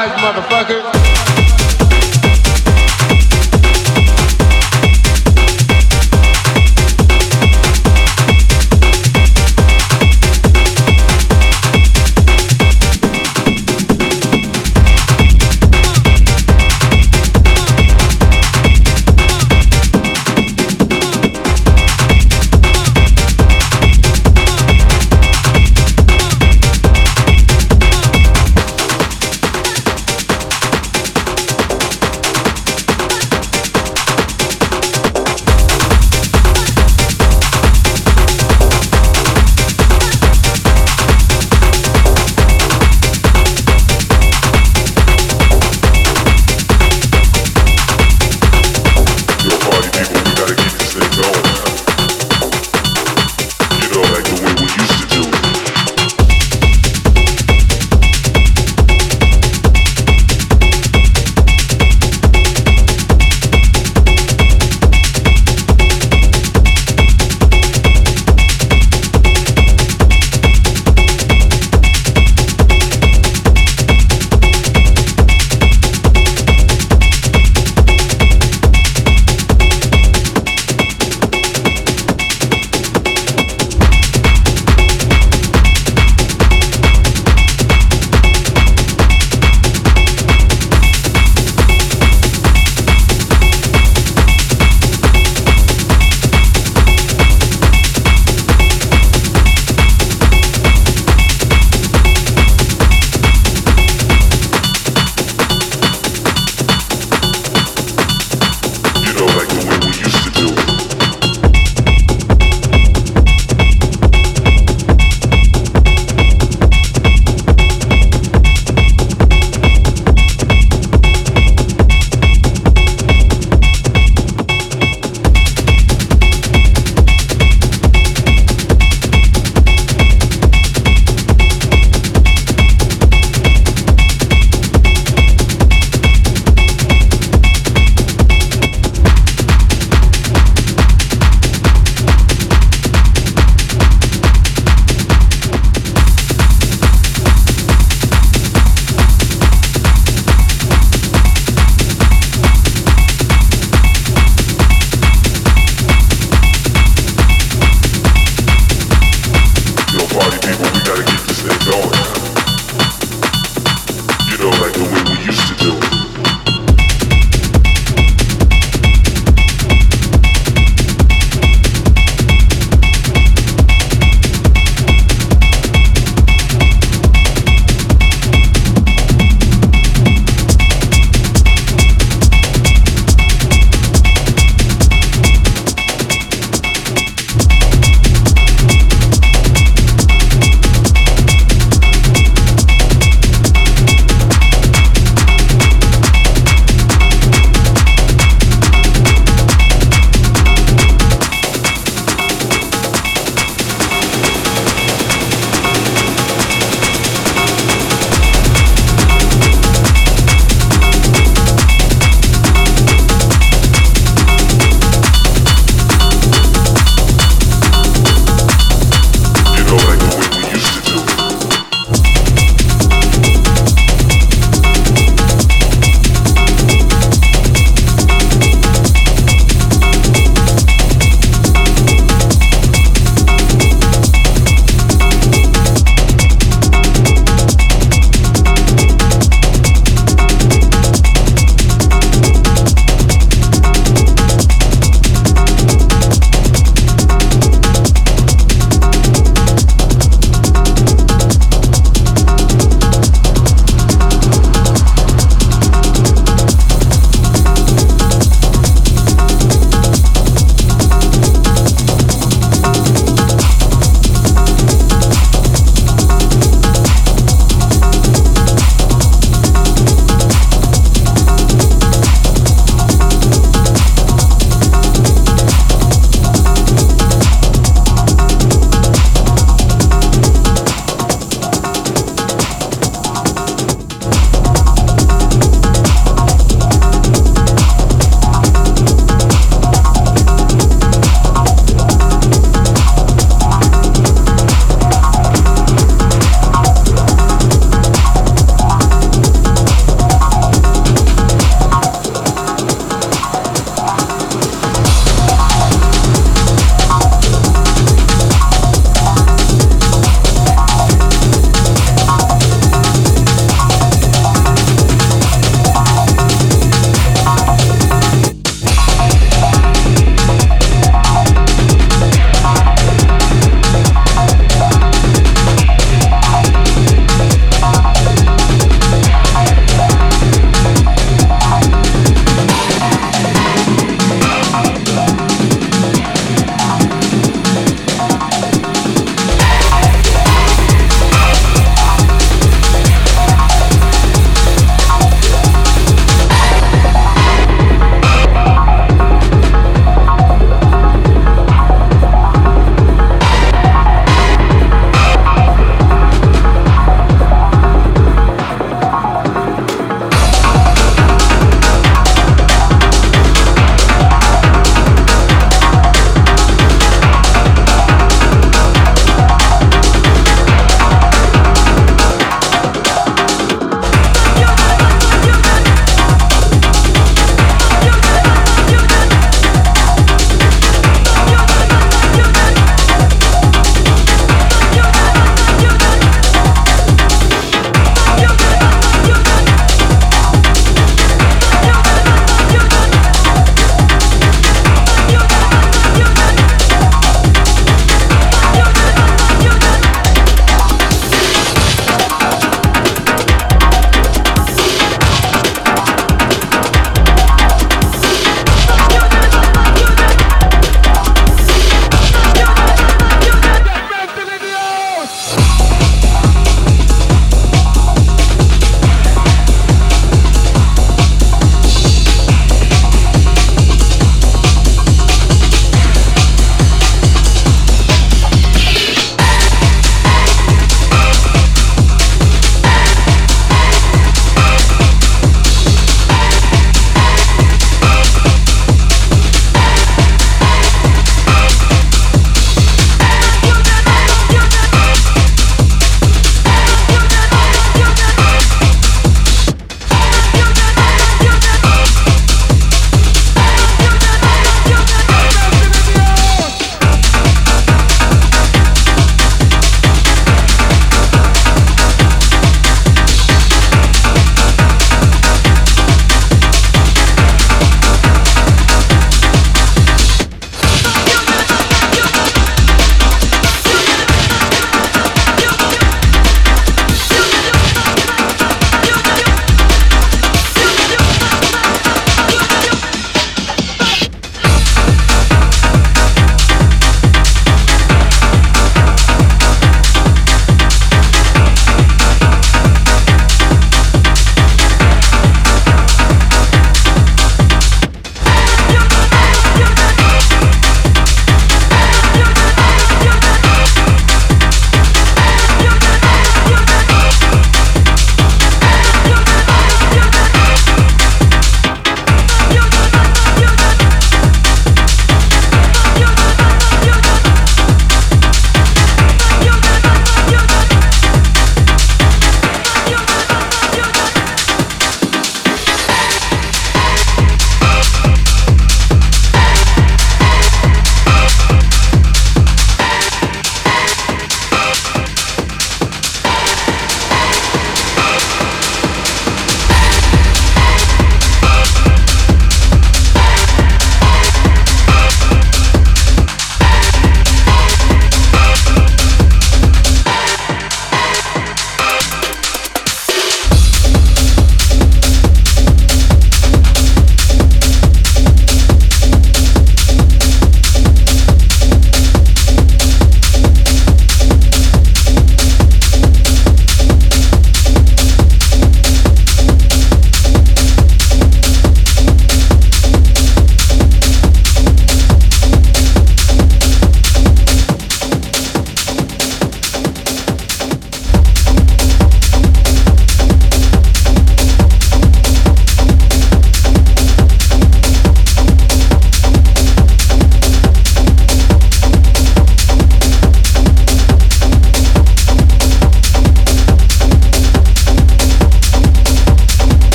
lives, motherfuckers.